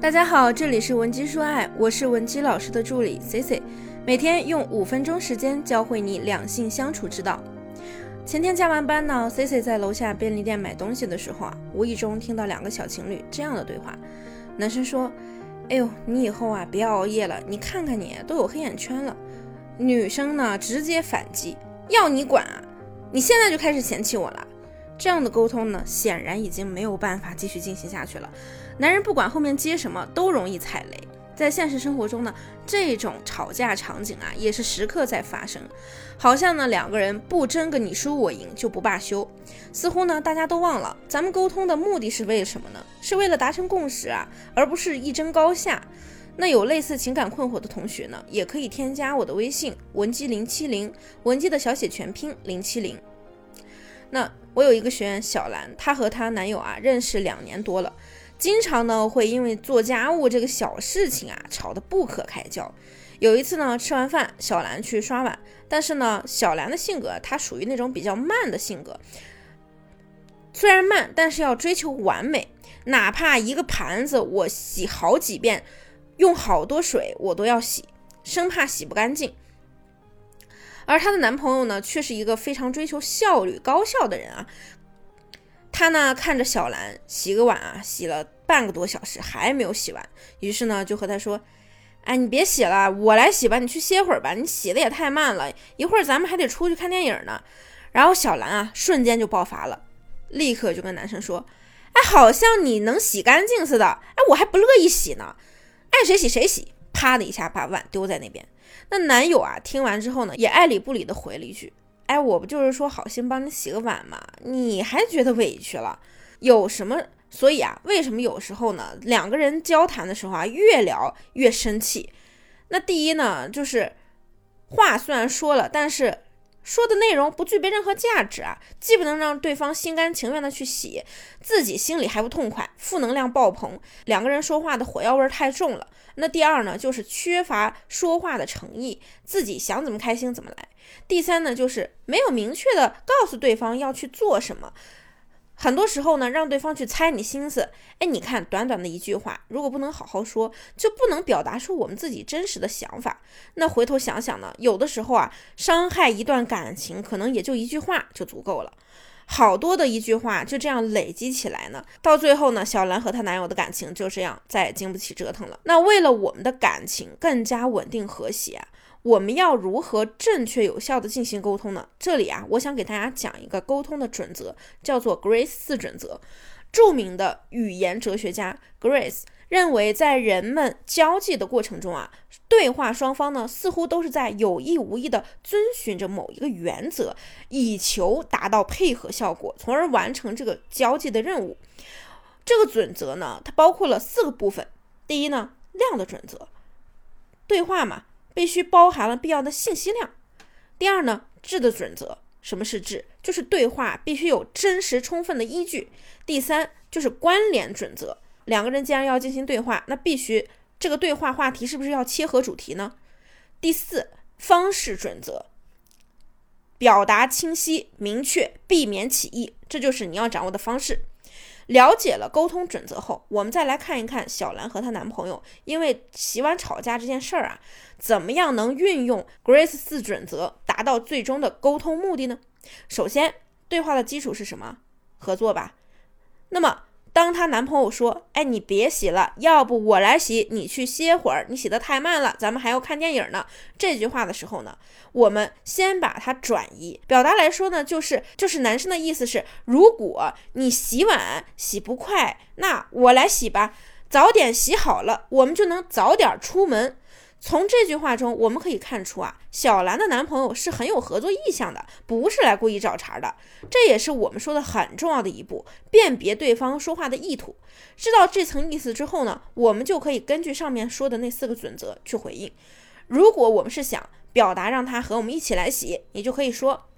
大家好，这里是文姬说爱，我是文姬老师的助理 C C，每天用五分钟时间教会你两性相处之道。前天加完班呢，C C 在楼下便利店买东西的时候啊，无意中听到两个小情侣这样的对话。男生说：“哎呦，你以后啊别熬夜了，你看看你都有黑眼圈了。”女生呢直接反击：“要你管啊！你现在就开始嫌弃我了。”这样的沟通呢，显然已经没有办法继续进行下去了。男人不管后面接什么，都容易踩雷。在现实生活中呢，这种吵架场景啊，也是时刻在发生。好像呢，两个人不争个你输我赢就不罢休。似乎呢，大家都忘了，咱们沟通的目的是为什么呢？是为了达成共识啊，而不是一争高下。那有类似情感困惑的同学呢，也可以添加我的微信文姬零七零，文姬的小写全拼零七零。那我有一个学员小兰，她和她男友啊认识两年多了，经常呢会因为做家务这个小事情啊吵得不可开交。有一次呢吃完饭，小兰去刷碗，但是呢小兰的性格她属于那种比较慢的性格，虽然慢，但是要追求完美，哪怕一个盘子我洗好几遍，用好多水我都要洗，生怕洗不干净。而她的男朋友呢，却是一个非常追求效率、高效的人啊。他呢看着小兰洗个碗啊，洗了半个多小时还没有洗完，于是呢就和她说：“哎，你别洗了，我来洗吧，你去歇会儿吧，你洗的也太慢了，一会儿咱们还得出去看电影呢。”然后小兰啊瞬间就爆发了，立刻就跟男生说：“哎，好像你能洗干净似的，哎，我还不乐意洗呢，爱谁洗谁洗。”啪的一下把碗丢在那边。那男友啊，听完之后呢，也爱理不理的回了一句：“哎，我不就是说好心帮你洗个碗吗？你还觉得委屈了？有什么？所以啊，为什么有时候呢，两个人交谈的时候啊，越聊越生气？那第一呢，就是话虽然说了，但是。”说的内容不具备任何价值啊，既不能让对方心甘情愿的去洗，自己心里还不痛快，负能量爆棚，两个人说话的火药味太重了。那第二呢，就是缺乏说话的诚意，自己想怎么开心怎么来。第三呢，就是没有明确的告诉对方要去做什么。很多时候呢，让对方去猜你心思，哎，你看，短短的一句话，如果不能好好说，就不能表达出我们自己真实的想法。那回头想想呢，有的时候啊，伤害一段感情，可能也就一句话就足够了。好多的一句话就这样累积起来呢，到最后呢，小兰和她男友的感情就这样再也经不起折腾了。那为了我们的感情更加稳定和谐。我们要如何正确有效的进行沟通呢？这里啊，我想给大家讲一个沟通的准则，叫做 Grace 四准则。著名的语言哲学家 Grace 认为，在人们交际的过程中啊，对话双方呢，似乎都是在有意无意的遵循着某一个原则，以求达到配合效果，从而完成这个交际的任务。这个准则呢，它包括了四个部分。第一呢，量的准则，对话嘛。必须包含了必要的信息量。第二呢，质的准则，什么是质？就是对话必须有真实充分的依据。第三就是关联准则，两个人既然要进行对话，那必须这个对话话题是不是要切合主题呢？第四方式准则，表达清晰明确，避免起意，这就是你要掌握的方式。了解了沟通准则后，我们再来看一看小兰和她男朋友因为洗碗吵架这件事儿啊，怎么样能运用 Grace 四准则达到最终的沟通目的呢？首先，对话的基础是什么？合作吧。那么。当她男朋友说：“哎，你别洗了，要不我来洗，你去歇会儿。你洗的太慢了，咱们还要看电影呢。”这句话的时候呢，我们先把它转移，表达来说呢，就是就是男生的意思是：如果你洗碗洗不快，那我来洗吧。早点洗好了，我们就能早点出门。从这句话中，我们可以看出啊，小兰的男朋友是很有合作意向的，不是来故意找茬的。这也是我们说的很重要的一步，辨别对方说话的意图。知道这层意思之后呢，我们就可以根据上面说的那四个准则去回应。如果我们是想表达让他和我们一起来洗，你就可以说：“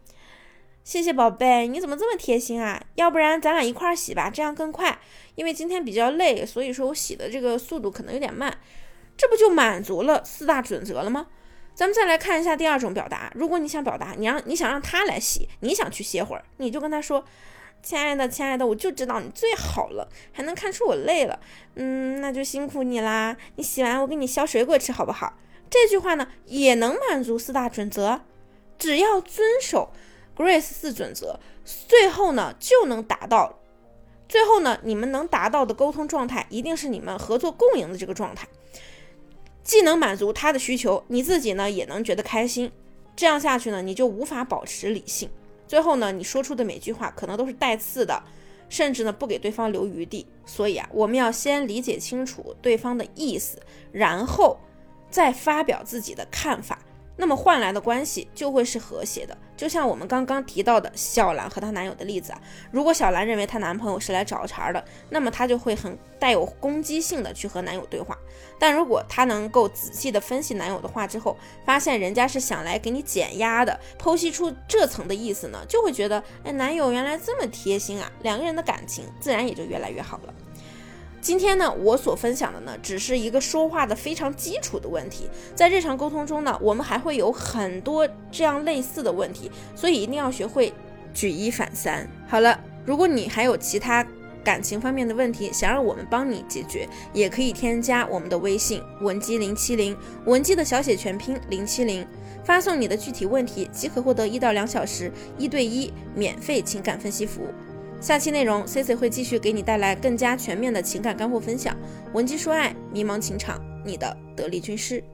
谢谢宝贝，你怎么这么贴心啊？要不然咱俩一块儿洗吧，这样更快。因为今天比较累，所以说我洗的这个速度可能有点慢。”这不就满足了四大准则了吗？咱们再来看一下第二种表达。如果你想表达，你让你想让他来洗，你想去歇会儿，你就跟他说：“亲爱的，亲爱的，我就知道你最好了，还能看出我累了。嗯，那就辛苦你啦。你洗完我给你削水果吃，好不好？这句话呢，也能满足四大准则，只要遵守 Grace 四准则，最后呢就能达到。最后呢，你们能达到的沟通状态，一定是你们合作共赢的这个状态，既能满足他的需求，你自己呢也能觉得开心。这样下去呢，你就无法保持理性。最后呢，你说出的每句话可能都是带刺的，甚至呢不给对方留余地。所以啊，我们要先理解清楚对方的意思，然后再发表自己的看法。那么换来的关系就会是和谐的，就像我们刚刚提到的小兰和她男友的例子啊。如果小兰认为她男朋友是来找茬的，那么她就会很带有攻击性的去和男友对话。但如果她能够仔细的分析男友的话之后，发现人家是想来给你减压的，剖析出这层的意思呢，就会觉得，哎，男友原来这么贴心啊，两个人的感情自然也就越来越好了。今天呢，我所分享的呢，只是一个说话的非常基础的问题，在日常沟通中呢，我们还会有很多这样类似的问题，所以一定要学会举一反三。好了，如果你还有其他感情方面的问题，想让我们帮你解决，也可以添加我们的微信文姬零七零，文姬的小写全拼零七零，发送你的具体问题，即可获得一到两小时一对一免费情感分析服务。下期内容，Cici 会继续给你带来更加全面的情感干货分享。文姬说爱，迷茫情场，你的得力军师。